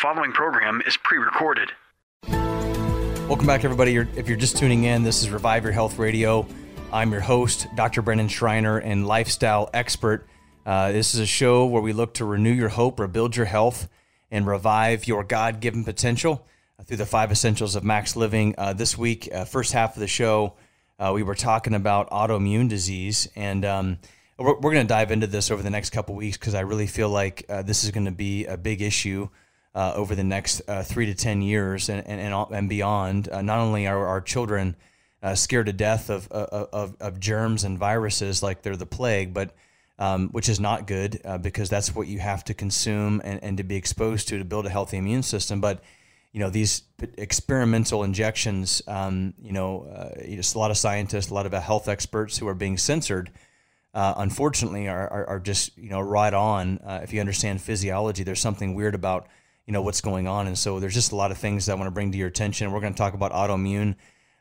following program is pre recorded. Welcome back, everybody. If you're just tuning in, this is Revive Your Health Radio. I'm your host, Dr. Brendan Schreiner, and lifestyle expert. Uh, this is a show where we look to renew your hope, rebuild your health, and revive your God given potential uh, through the five essentials of MaxLiving. Uh, this week, uh, first half of the show, uh, we were talking about autoimmune disease, and um, we're, we're going to dive into this over the next couple weeks because I really feel like uh, this is going to be a big issue uh, over the next uh, three to 10 years and, and, and, and beyond. Uh, not only are our children uh, scared to death of, of, of germs and viruses like they're the plague, but um, which is not good uh, because that's what you have to consume and, and to be exposed to to build a healthy immune system. But you know these experimental injections. Um, you know, uh, just a lot of scientists, a lot of health experts who are being censored. Uh, unfortunately, are, are, are, just you know right on. Uh, if you understand physiology, there's something weird about you know what's going on, and so there's just a lot of things that I want to bring to your attention. We're going to talk about autoimmune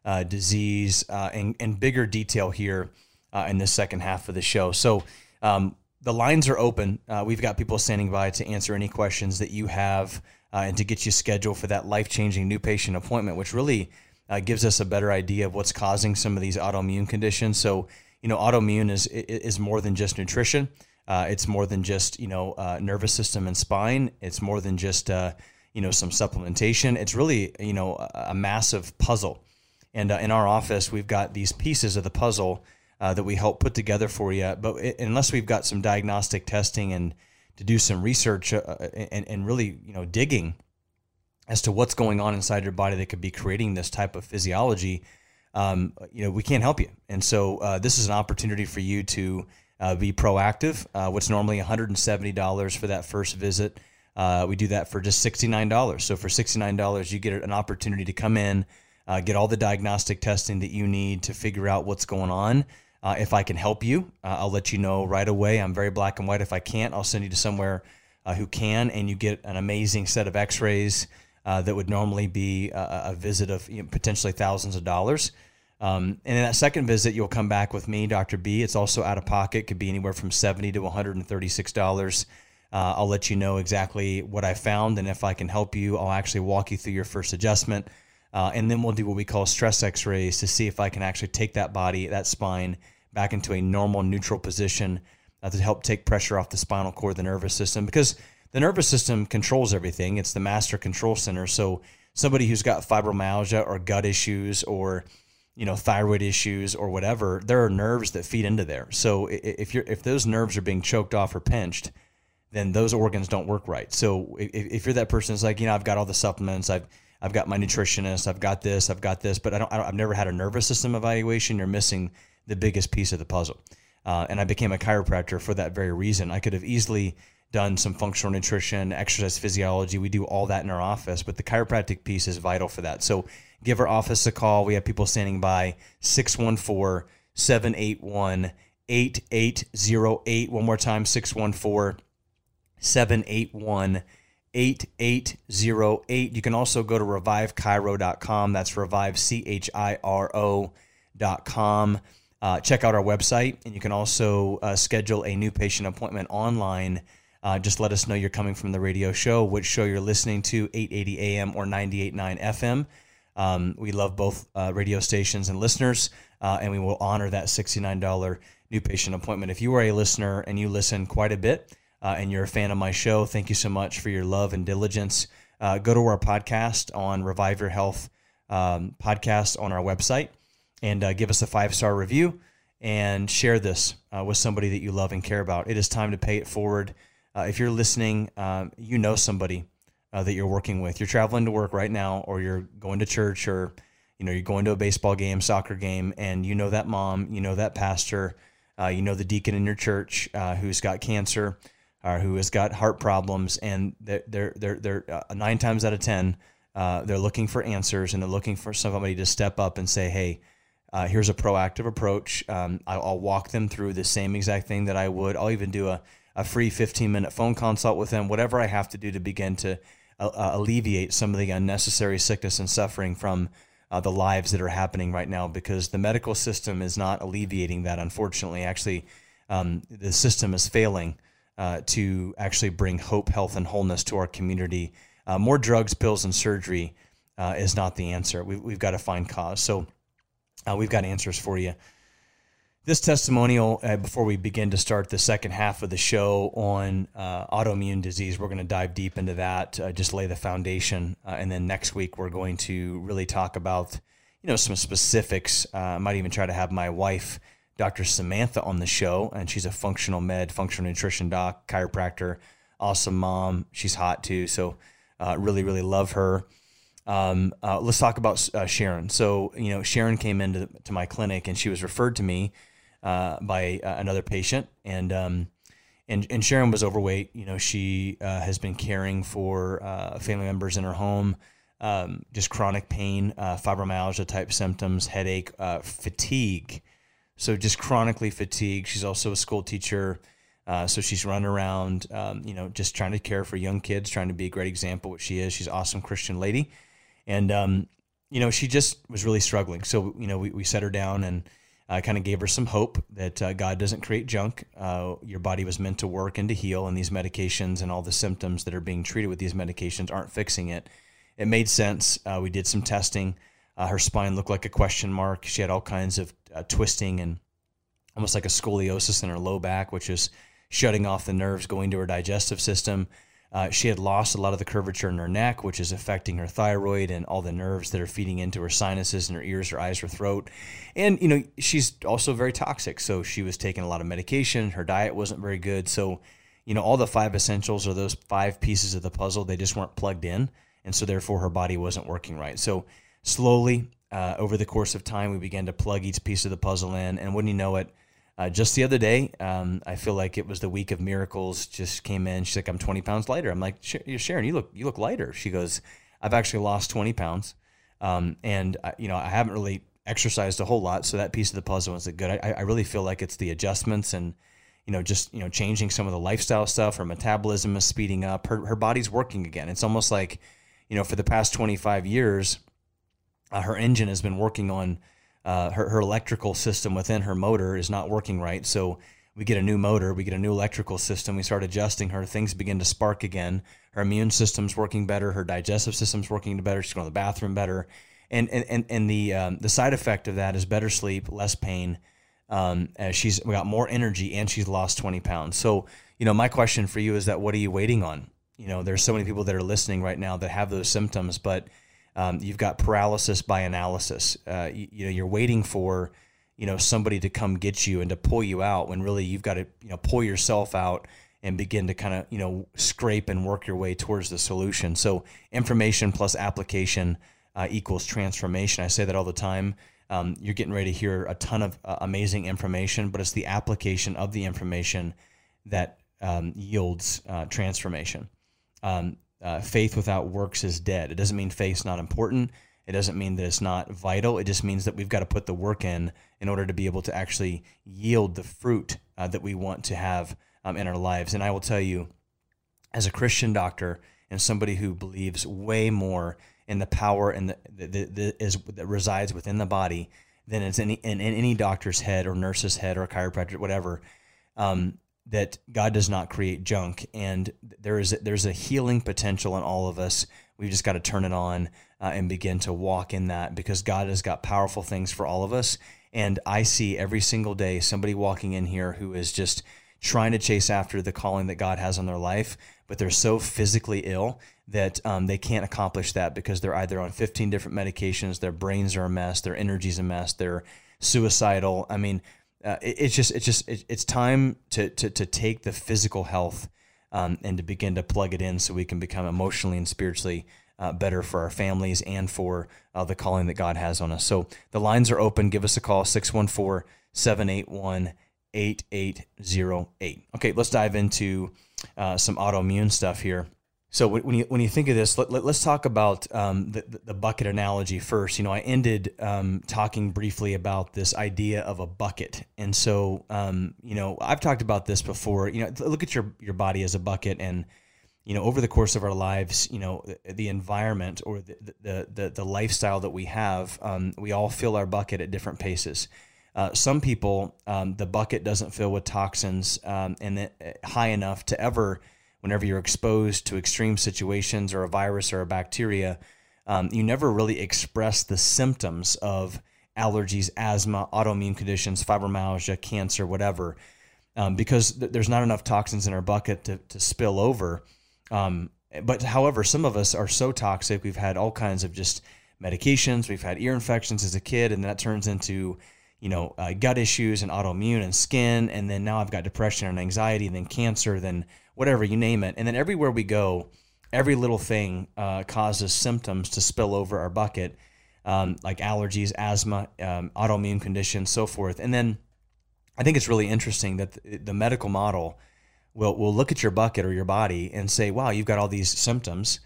uh, disease uh, in, in bigger detail here uh, in the second half of the show. So um, the lines are open. Uh, we've got people standing by to answer any questions that you have uh, and to get you scheduled for that life changing new patient appointment, which really uh, gives us a better idea of what's causing some of these autoimmune conditions. So, you know, autoimmune is is more than just nutrition. Uh, it's more than just you know uh, nervous system and spine. It's more than just uh, you know some supplementation. It's really you know a, a massive puzzle. And in our office, we've got these pieces of the puzzle uh, that we help put together for you. But it, unless we've got some diagnostic testing and to do some research uh, and, and really, you know, digging as to what's going on inside your body that could be creating this type of physiology, um, you know, we can't help you. And so uh, this is an opportunity for you to uh, be proactive. Uh, what's normally $170 for that first visit, uh, we do that for just $69. So for $69, you get an opportunity to come in, uh, get all the diagnostic testing that you need to figure out what's going on. Uh, if I can help you, uh, I'll let you know right away. I'm very black and white. If I can't, I'll send you to somewhere who can, and you get an amazing set of X-rays uh, that would normally be a, a visit of you know, potentially thousands of dollars. Um, and in that second visit, you'll come back with me, Dr. B. It's also out of pocket; could be anywhere from seventy to one hundred and thirty-six dollars. Uh, I'll let you know exactly what I found, and if I can help you, I'll actually walk you through your first adjustment. Uh, and then we'll do what we call stress x rays to see if I can actually take that body, that spine, back into a normal neutral position uh, to help take pressure off the spinal cord, the nervous system. Because the nervous system controls everything, it's the master control center. So, somebody who's got fibromyalgia or gut issues or you know thyroid issues or whatever there are nerves that feed into there so if you're if those nerves are being choked off or pinched then those organs don't work right so if, if you're that person that's like you know i've got all the supplements i've I've got my nutritionist, I've got this, I've got this, but I don't, I have never had a nervous system evaluation. You're missing the biggest piece of the puzzle. Uh, and I became a chiropractor for that very reason. I could have easily done some functional nutrition, exercise physiology. We do all that in our office, but the chiropractic piece is vital for that. So give our office a call. We have people standing by 614 781 8808. One more time 614 781 8808. You can also go to revivechiro.com. That's revive, C H I R O.com. Uh, check out our website, and you can also uh, schedule a new patient appointment online. Uh, just let us know you're coming from the radio show, which show you're listening to, 880 AM or 98.9 FM. Um, we love both uh, radio stations and listeners, uh, and we will honor that $69 new patient appointment. If you are a listener and you listen quite a bit, uh, and you're a fan of my show, thank you so much for your love and diligence. Uh, go to our podcast on Revive Your Health um, podcast on our website and uh, give us a five star review and share this with somebody that you love and care about. It is time to pay it forward. Uh, if you're listening, um, you know somebody uh, that you're working with. You're traveling to work right now, or you're going to church, or you know you're going to a baseball game, soccer game, and you know that mom, you know that pastor, you know the deacon in your church who's got cancer or who has got heart problems, and they're they're they're, they're uh, nine times out of ten uh, they're looking for answers and they're looking for somebody to step up and say, hey. Uh, here's a proactive approach. Um, I'll, I'll, walk them through the same exact thing that I would. I'll even do a, a free 15 minute phone consult with them, whatever I have to do to begin to uh, uh, alleviate some of the unnecessary sickness and suffering from uh, the lives that are happening right now because the medical system is not alleviating that, unfortunately. Actually, um, the system is failing uh, to actually bring hope, health, and wholeness to our community uh, more drugs, pills, and surgery uh, is not the answer. We, we've got to find cause. So we've got answers for you. This testimonial, uh, before we begin to start the second half of the show on uh, autoimmune disease, we're going to dive deep into that, uh, just lay the foundation. Uh, and then next week, we're going to really talk about, you know, some specifics. Uh, I might even try to have my wife, Dr. Samantha, on the show. And she's a functional med, functional nutrition doc, chiropractor, awesome mom. She's hot too. So uh, really, really love her. Um, let's talk about Sharon. So, you know, Sharon came into to my clinic and she was referred to me uh, by uh, another patient, and um, and and Sharon was overweight. You know, she uh, has been caring for uh, family members in her home, um, just chronic pain, uh, fibromyalgia type symptoms, headache, uh, fatigue. So just chronically fatigued. She's also a school teacher. so she's run around, um, you know, just trying to care for young kids, trying to be a great example. What she is, she's an awesome Christian lady, and um, you know, she just was really struggling. So you know, we, we set her down and I kind of gave her some hope that uh, God doesn't create junk. Uh, your body was meant to work and to heal, and these medications and all the symptoms that are being treated with these medications aren't fixing it. It made sense. Uh, we did some testing. Uh, her spine looked like a question mark. She had all kinds of uh, twisting and almost like a scoliosis in her low back, which is shutting off the nerves going to her digestive system. Uh, she had lost a lot of the curvature in her neck, which is affecting her thyroid and all the nerves that are feeding into her sinuses and her ears, her eyes, her throat. And, you know, she's also very toxic. So she was taking a lot of medication. Her diet wasn't very good. So, you know, all the five essentials or those five pieces of the puzzle, they just weren't plugged in. And so, therefore, her body wasn't working right. So, slowly, uh, over the course of time, we began to plug each piece of the puzzle in. And wouldn't you know it, uh, just the other day, um, I feel like it was the week of miracles. Just came in. She's like, "I'm 20 pounds lighter." I'm like, "Sharon, you look you look lighter." She goes, "I've actually lost 20 pounds, um, and I, you know I haven't really exercised a whole lot, so that piece of the puzzle was good. I, I really feel like it's the adjustments and you know just you know changing some of the lifestyle stuff. Her metabolism is speeding up. Her her body's working again. It's almost like you know for the past 25 years, uh, her engine has been working on." Uh, her, her electrical system within her motor is not working right. So we get a new motor, we get a new electrical system, we start adjusting her, things begin to spark again. Her immune system's working better, her digestive system's working better, she's going to the bathroom better. And, and, and, and the, um, the side effect of that is better sleep, less pain. Um, she's got more energy and she's lost 20 pounds. So, you know, my question for you is that what are you waiting on? You know, there's so many people that are listening right now that have those symptoms, but um, you've got paralysis by analysis. Uh, you, you, know, you're waiting for, you know, somebody to come get you and to pull you out when really you've got to, you know, pull yourself out and begin to kind of, you know, scrape and work your way towards the solution. So information plus application uh, equals transformation. I say that all the time. Um, you're getting ready to hear a ton of uh, amazing information, but it's the application of the information that um, yields uh, transformation. Um, uh, faith without works is dead. It doesn't mean faith's not important. It doesn't mean that it's not vital. It just means that we've got to put the work in in order to be able to actually yield the fruit uh, that we want to have um, in our lives. And I will tell you, as a Christian doctor and somebody who believes way more in the power and the, the, the, the is that resides within the body than is in, in, in, any doctor's head or nurse's head or chiropractor, whatever. Um, that God does not create junk, and there is there's a healing potential in all of us. We've just got to turn it on uh, and begin to walk in that because God has got powerful things for all of us. And I see every single day somebody walking in here who is just trying to chase after the calling that God has on their life, but they're so physically ill that um, they can't accomplish that because they're either on 15 different medications, their brains are a mess, their energy's a mess, they're suicidal. I mean, uh, it, it's just it's just it, it's time to, to to take the physical health um, and to begin to plug it in so we can become emotionally and spiritually uh, better for our families and for uh, the calling that God has on us. So the lines are open. Give us a call 614 781 8808. Okay, let's dive into uh, some autoimmune stuff here. So when you when you think of this, let, us talk about um, the, the bucket analogy first. You know, I ended um, talking briefly about this idea of a bucket, and so um, you know I've talked about this before. You know, look at your your body as a bucket, and you know over the course of our lives, you know the environment or the the the, the lifestyle that we have, um, we all fill our bucket at different paces. Uh, some people, um, the bucket doesn't fill with toxins um, and high enough to ever whenever you're exposed to extreme situations or a virus or a bacteria, um, you never really express the symptoms of allergies, asthma, autoimmune conditions, fibromyalgia, cancer, whatever, um, because th- there's not enough toxins in our bucket to, to spill over. Um, but however, some of us are so toxic, we've had all kinds of just medications, we've had ear infections as a kid, and that turns into you know, uh, gut issues and autoimmune and skin. And then now I've got depression and anxiety, and then cancer, then whatever, you name it. And then everywhere we go, every little thing uh, causes symptoms to spill over our bucket, um, like allergies, asthma, um, autoimmune conditions, so forth. And then I think it's really interesting that the, the medical model will, will look at your bucket or your body and say, wow, you've got all these symptoms.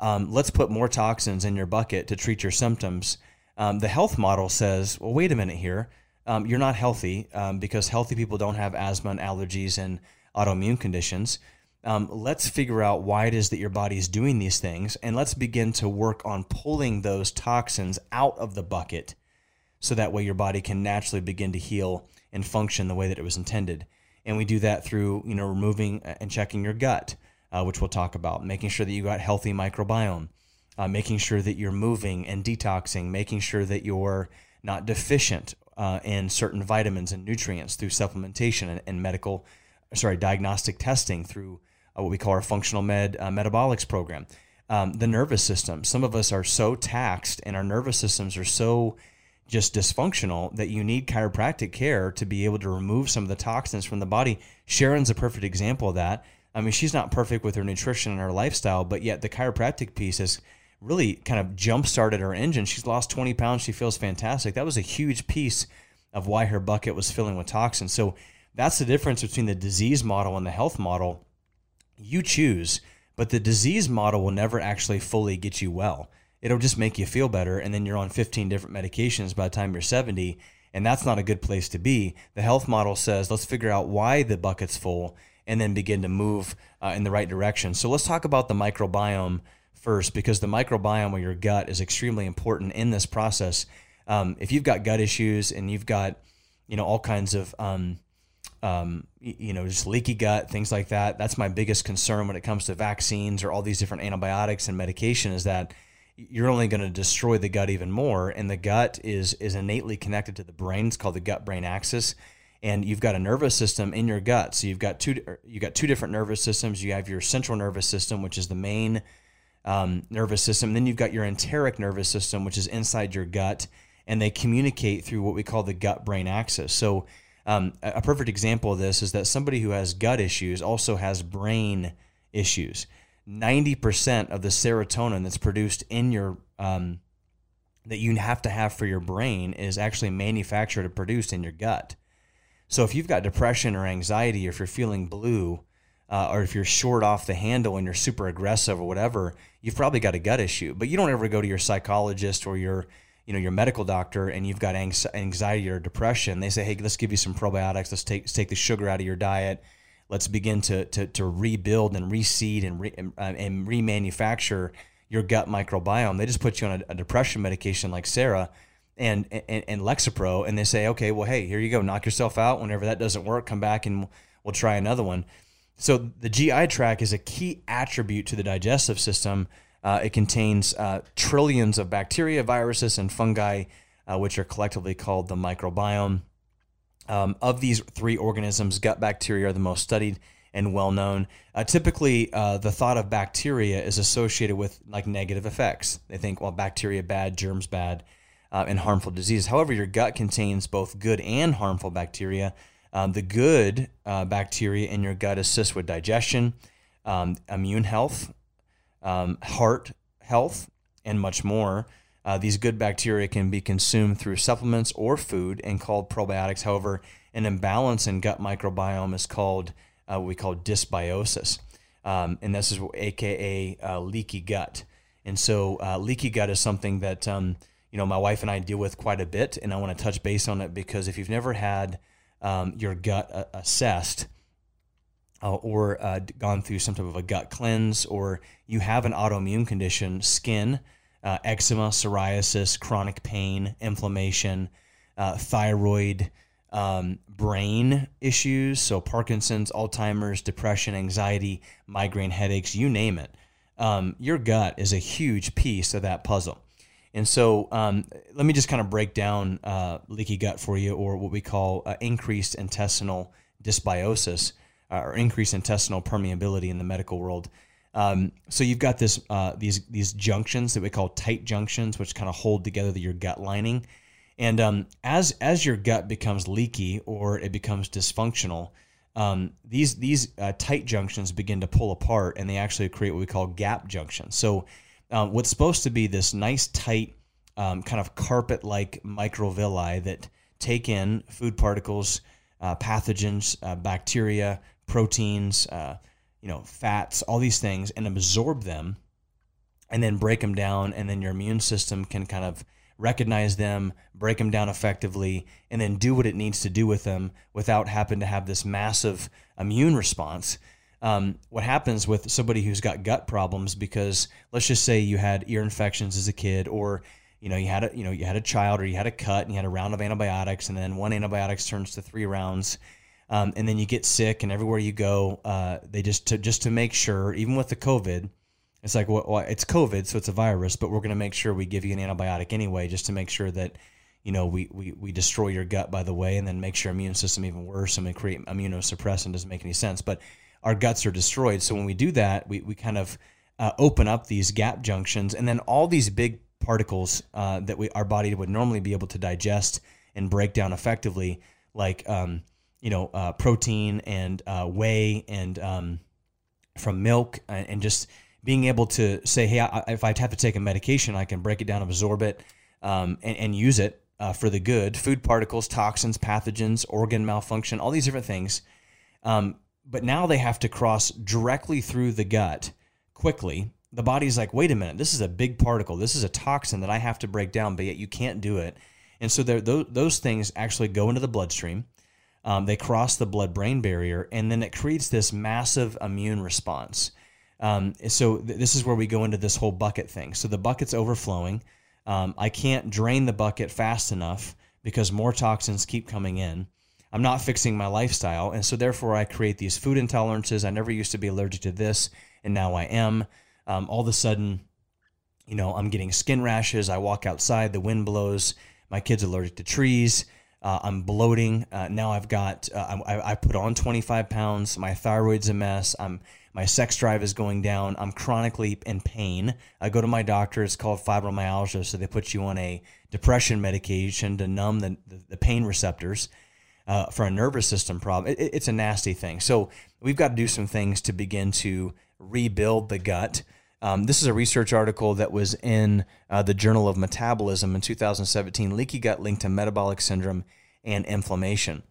Um, let's put more toxins in your bucket to treat your symptoms um, the health model says, well, wait a minute here. Um, you're not healthy um, because healthy people don't have asthma and allergies and autoimmune conditions. Um, let's figure out why it is that your body is doing these things, and let's begin to work on pulling those toxins out of the bucket so that way your body can naturally begin to heal and function the way that it was intended. And we do that through, you know, removing and checking your gut, uh, which we'll talk about, making sure that you got healthy microbiome uh, making sure that you're moving and detoxing, making sure that you're not deficient uh, in certain vitamins and nutrients through supplementation and, and medical, sorry, diagnostic testing through uh, what we call our functional med uh, metabolics program. Um, the nervous system. Some of us are so taxed and our nervous systems are so just dysfunctional that you need chiropractic care to be able to remove some of the toxins from the body. Sharon's a perfect example of that. I mean, she's not perfect with her nutrition and her lifestyle, but yet the chiropractic piece has really kind of jump started her engine. She's lost 20 pounds. She feels fantastic. That was a huge piece of why her bucket was filling with toxins. So that's the difference between the disease model and the health model. You choose, but the disease model will never actually fully get you well. It'll just make you feel better. And then you're on 15 different medications by the time you're 70. And that's not a good place to be. The health model says, let's figure out why the bucket's full and then begin to move uh, in the right direction. So let's talk about the microbiome first because the microbiome of your gut is extremely important in this process. Um, if you've got gut issues and you've got, you know, all kinds of, um, um, you know, just leaky gut, things like that. That's my biggest concern when it comes to vaccines or all these different antibiotics and medication is that you're only going to destroy the gut even more. And the gut is is innately connected to the brain. It's called the gut brain axis. And you've got a nervous system in your gut. So you've got two you got two different nervous systems. You have your central nervous system, which is the main um, nervous system. Then you've got your enteric nervous system, which is inside your gut, and they communicate through what we call the gut brain axis. So, um, a perfect example of this is that somebody who has gut issues also has brain issues. 90% of the serotonin that's produced in your um, that you have to have for your brain is actually manufactured and produced in your gut. So if you've got depression or anxiety, or if you're feeling blue, uh, or if you're short off the handle and you're super aggressive or whatever, you've probably got a gut issue. But you don't ever go to your psychologist or your you know your medical doctor and you've got anxiety or depression. They say, hey, let's give you some probiotics. Let's take let's take the sugar out of your diet. Let's begin to to, to rebuild and reseed and re, and, uh, and remanufacture your gut microbiome. They just put you on a, a depression medication like Sarah and, and and Lexapro, and they say, okay, well, hey, here you go, knock yourself out. Whenever that doesn't work, come back and we'll try another one. So the GI tract is a key attribute to the digestive system. Uh, it contains uh, trillions of bacteria, viruses, and fungi, uh, which are collectively called the microbiome. Um, of these three organisms, gut bacteria are the most studied and well known. Uh, typically, uh, the thought of bacteria is associated with like negative effects. They think, well, bacteria bad, germs bad, uh, and harmful disease. However, your gut contains both good and harmful bacteria. Um, the good bacteria in your gut assist with digestion, um, immune health, um, heart health, and much more. Uh, these good bacteria can be consumed through supplements or food and called probiotics. However, an imbalance in gut microbiome is called uh, what we call dysbiosis, um, and this is AKA uh, leaky gut. And so, uh, leaky gut is something that um, you know my wife and I deal with quite a bit, and I want to touch base on it because if you've never had um, your gut uh, assessed uh, or uh, gone through some type of a gut cleanse, or you have an autoimmune condition, skin, uh, eczema, psoriasis, chronic pain, inflammation, uh, thyroid, um, brain issues, so Parkinson's, Alzheimer's, depression, anxiety, migraine headaches, you name it. Um, your gut is a huge piece of that puzzle. And so, um, let me just kind of break down uh, leaky gut for you, or what we call uh, increased intestinal dysbiosis, uh, or increase intestinal permeability in the medical world. Um, so you've got this uh, these these junctions that we call tight junctions, which kind of hold together your gut lining. And um, as as your gut becomes leaky or it becomes dysfunctional, um, these these uh, tight junctions begin to pull apart, and they actually create what we call gap junctions. So um, what's supposed to be this nice tight um, kind of carpet-like microvilli that take in food particles, uh, pathogens, uh, bacteria, proteins, uh, you know, fats, all these things, and absorb them, and then break them down, and then your immune system can kind of recognize them, break them down effectively, and then do what it needs to do with them without having to have this massive immune response. Um, what happens with somebody who's got gut problems because let's just say you had ear infections as a kid or you know you had a you know you had a child or you had a cut and you had a round of antibiotics and then one antibiotics turns to three rounds um, and then you get sick and everywhere you go uh, they just to just to make sure even with the covid it's like, well, it's COVID, so it's a virus, but we're going to make sure we give you an antibiotic anyway, just to make sure that, you know, we, we, we destroy your gut by the way, and then make your immune system even worse and we create immunosuppressant doesn't make any sense. But our guts are destroyed. So when we do that, we, we kind of uh, open up these gap junctions, and then all these big particles uh, that we our body would normally be able to digest and break down effectively, like um, you know uh, protein and uh, whey and um, from milk and, and just being able to say, hey, I, if I have to take a medication, I can break it down, absorb it, um, and, and, use it uh, for the good. Food particles, toxins, pathogens, organ malfunction, all these different things. Um, but now they have to cross directly through the gut quickly. The body's like, wait a minute, this is a big particle. This is a toxin that I have to break down, but yet you can't do it. And so those, those things actually go into the bloodstream. Um, they cross the blood brain barrier, and then it creates this massive immune response. Um, so th- this is where we go into this whole bucket thing. So the bucket's overflowing. Um, I can't drain the bucket fast enough because more toxins keep coming in. I'm not fixing my lifestyle, and so therefore I create these food intolerances. I never used to be allergic to this, and now I am. Um, all of a sudden, you know, I'm getting skin rashes. I walk outside, the wind blows. My kid's allergic to trees. Uh, I'm bloating. Uh, now I've got, uh, I, I, put on 25 pounds. My thyroid's a mess. I'm my sex drive is going down. I'm chronically in pain. I go to my doctor. It's called fibromyalgia. So they put you on a depression medication to numb the, the, the pain receptors uh, for a nervous system problem. It, it's a nasty thing. So we've got to do some things to begin to rebuild the gut. Um, this is a research article that was in uh, the Journal of Metabolism in 2017 leaky gut linked to metabolic syndrome and inflammation.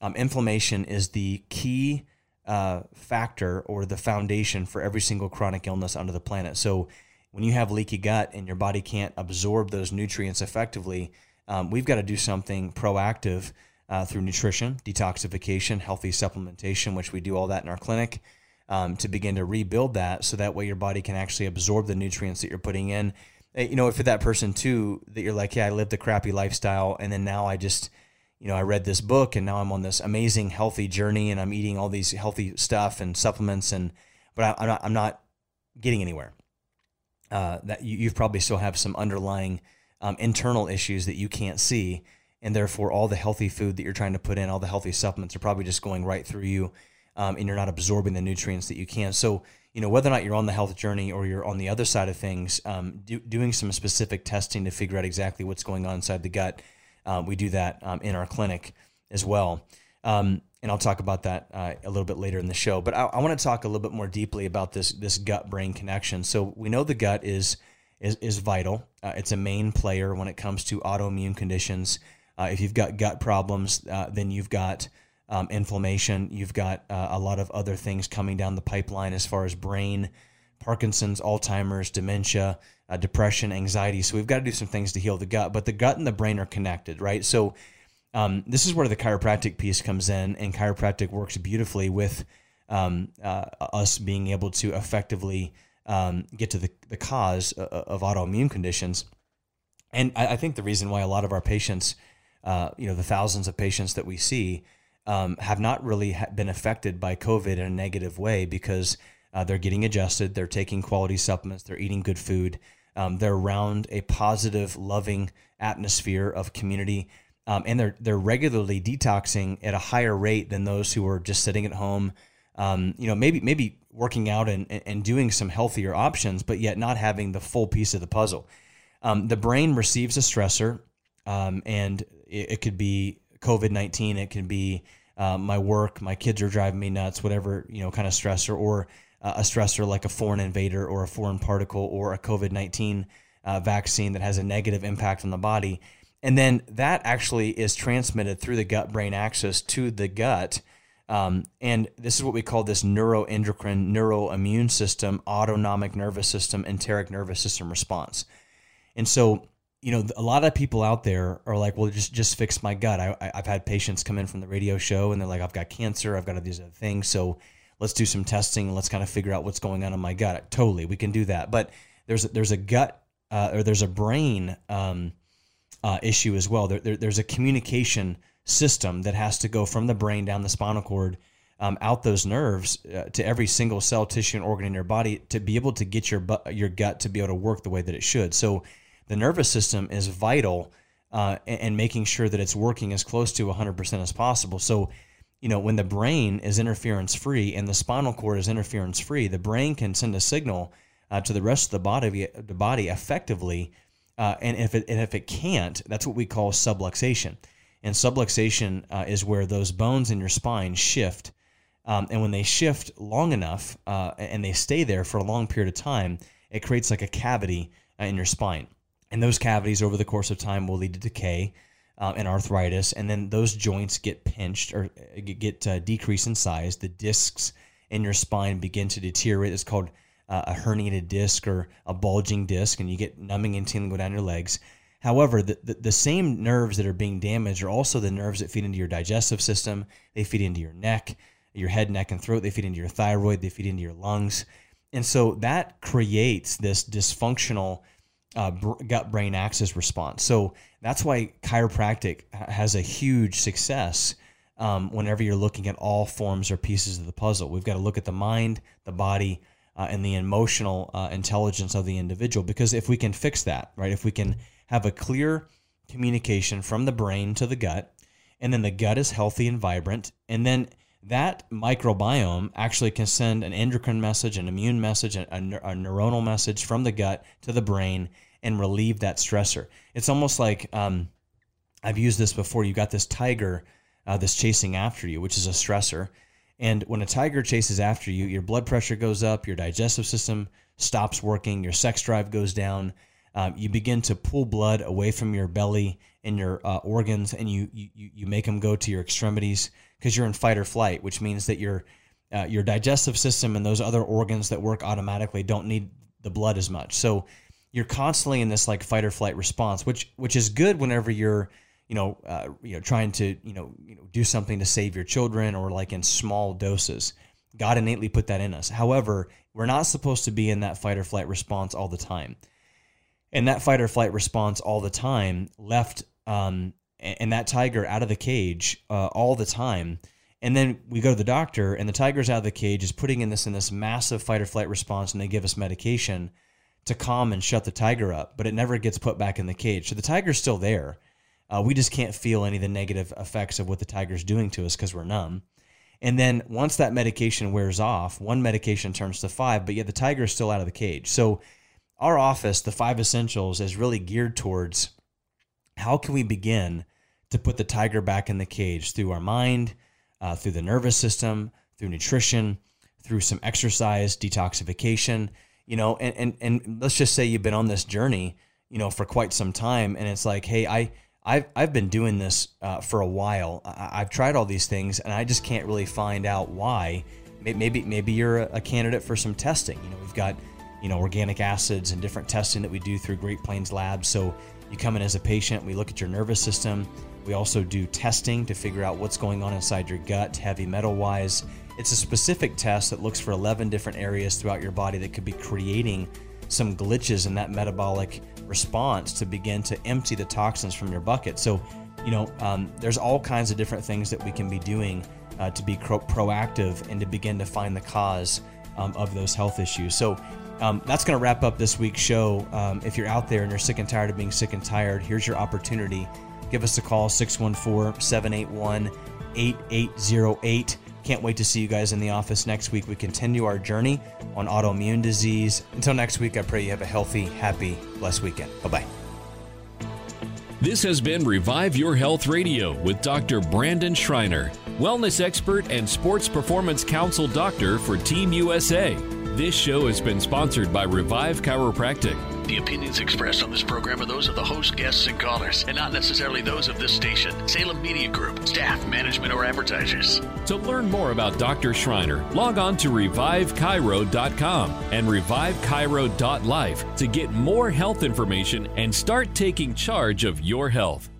Um, inflammation is the key uh, factor or the foundation for every single chronic illness under the planet. So when you have leaky gut and your body can't absorb those nutrients effectively, um, we've got to do something proactive uh, through nutrition, detoxification, healthy supplementation, which we do all that in our clinic. Um, to begin to rebuild that so that way your body can actually absorb the nutrients that you're putting in. You know, for that person too, that you're like, yeah, I lived a crappy lifestyle and then now I just, you know, I read this book and now I'm on this amazing healthy journey and I'm eating all these healthy stuff and supplements and, but I, am not, I'm not getting anywhere. Uh, that you, you probably still have some underlying um, internal issues that you can't see. And therefore, all the healthy food that you're trying to put in, all the healthy supplements are probably just going right through you. Um, and you're not absorbing the nutrients that you can. So, you know, whether or not you're on the health journey or you're on the other side of things, um, do, doing some specific testing to figure out exactly what's going on inside the gut uh, we do that um, in our clinic as well. Um, and I'll talk about that uh, a little bit later in the show. But I, I want to talk a little bit more deeply about this this gut brain connection. So we know the gut is is, is vital. Uh, it's a main player when it comes to autoimmune conditions. Uh, if you've got gut problems, uh, then you've got um, inflammation. You've got uh, a lot of other things coming down the pipeline as far as brain, Parkinson's, Alzheimer's, dementia, uh, depression, anxiety. So we've got to do some things to heal the gut, but the gut and the brain are connected, right? So um, this is where the chiropractic piece comes in, and chiropractic works beautifully with um, uh, us being able to effectively um, get to the, the cause of, of autoimmune conditions. And I, I, think the reason why a lot of our patients uh, you know, the thousands of patients that we see um, have not really ha- been affected by COVID in a negative way because uh, they're getting adjusted, they're taking quality supplements, they're eating good food, um, they're around a positive, loving atmosphere of community, um, and they're they're regularly detoxing at a higher rate than those who are just sitting at home. Um, you know, maybe maybe working out and, and doing some healthier options, but yet not having the full piece of the puzzle. Um, the brain receives a stressor, um, and it, it, could be COVID nineteen. It can be uh, my work, my kids are driving me nuts, whatever you know, kind of stressor, or uh, a stressor like a foreign invader or a foreign particle or a COVID nineteen uh, vaccine that has a negative impact on the body, and then that actually is transmitted through the gut brain axis to the gut. Um, and this is what we call this neuroendocrine, neuroimmune system, autonomic nervous system, enteric nervous system response. And so you know, a lot of people out there are like, well, just just fix my gut. I, I've had patients come in from the radio show and they're like, I've got cancer, I've got all these other things, so let's do some testing and let's kind of figure out what's going on in my gut. Totally, we can do that. But there's a, there's a gut uh, or there's a brain um, uh, issue as well. There, there, there's a communication system that has to go from the brain down the spinal cord. Um, out those nerves uh, to every single cell, tissue, and organ in your body to be able to get your your gut to be able to work the way that it should. So the nervous system is vital uh, and, making sure that it's working as close to 100% as possible. So, you know, when the brain is interference free and the spinal cord is interference free, the brain can send a signal uh, to the rest of the body, the body effectively. Uh, and if it and if it can't, that's what we call subluxation. And subluxation uh, is where those bones in your spine shift. Um, and when they shift long enough uh, and they stay there for a long period of time, it creates like a cavity uh, in your spine. And those cavities over the course of time will lead to decay uh, and arthritis. And then those joints get pinched or uh, get uh, decrease in size. The discs in your spine begin to deteriorate. It's called uh, a herniated disc or a bulging disc, and you get numbing and tingling go down your legs. However, the, the, the, same nerves that are being damaged are also the nerves that feed into your digestive system. They feed into your neck, your head, neck, and throat. They feed into your thyroid. They feed into your lungs. And so that creates this dysfunctional uh, gut brain axis response. So that's why chiropractic has a huge success um, whenever you're looking at all forms or pieces of the puzzle. We've got to look at the mind, the body, uh, and the emotional uh, intelligence of the individual because if we can fix that, right, if we can have a clear communication from the brain to the gut, and then the gut is healthy and vibrant, and then that microbiome actually can send an endocrine message, an immune message, a, a, a neuronal message from the gut to the brain and relieve that stressor. It's almost like um, I've used this before. You got this tiger uh, that's chasing after you, which is a stressor. And when a tiger chases after you, your blood pressure goes up, your digestive system stops working, your sex drive goes down. Um, you begin to pull blood away from your belly and your uh, organs, and you, you you make them go to your extremities because you're in fight or flight, which means that your uh, your digestive system and those other organs that work automatically don't need the blood as much. So you're constantly in this like fight or flight response, which which is good whenever you're you know uh, you know trying to you know you know do something to save your children or like in small doses. God innately put that in us. However, we're not supposed to be in that fight or flight response all the time. And that fight or flight response all the time left um, and that tiger out of the cage uh, all the time. And then we go to the doctor, and the tiger's out of the cage, is putting in this in this massive fight or flight response, and they give us medication to calm and shut the tiger up, but it never gets put back in the cage. So the tiger's still there. Uh, we just can't feel any of the negative effects of what the tiger's doing to us because we're numb. And then once that medication wears off, one medication turns to five, but yet the tiger is still out of the cage. So our office, the five essentials, is really geared towards how can we begin to put the tiger back in the cage through our mind, uh, through the nervous system, through nutrition, through some exercise, detoxification, you know, and, and, and let's just say you've been on this journey, you know, for quite some time. And it's like, Hey, I, I've, I've been doing this uh, for a while. I, have tried all these things and I just can't really find out why. Maybe, maybe you're a candidate for some testing. You know, we've got, you know, organic acids and different testing that we do through Great Plains Labs. So you come in as a patient, we look at your nervous system. We also do testing to figure out what's going on inside your gut, heavy metal wise. It's a specific test that looks for 11 different areas throughout your body that could be creating some glitches in that metabolic response to begin to empty the toxins from your bucket. So you know, um, there's all kinds of different things that we can be doing uh, to be pro- proactive and to begin to find the cause um, of those health issues. So um, that's going to wrap up this week's show. Um, if you're out there and you're sick and tired of being sick and tired, here's your opportunity. Give us a call 614 781 8808. Can't wait to see you guys in the office next week. We continue our journey on autoimmune disease. Until next week, I pray you have a healthy, happy, blessed weekend. Bye bye. This has been Revive Your Health Radio with Dr. Brandon Schreiner, wellness expert and sports performance council doctor for Team USA. This show has been sponsored by Revive Chiropractic. The opinions expressed on this program are those of the host, guests, and callers, and not necessarily those of this station, Salem Media Group, staff, management, or advertisers. To learn more about Dr. Schreiner, log on to revivechiro.com and revivechiro.life to get more health information and start taking charge of your health.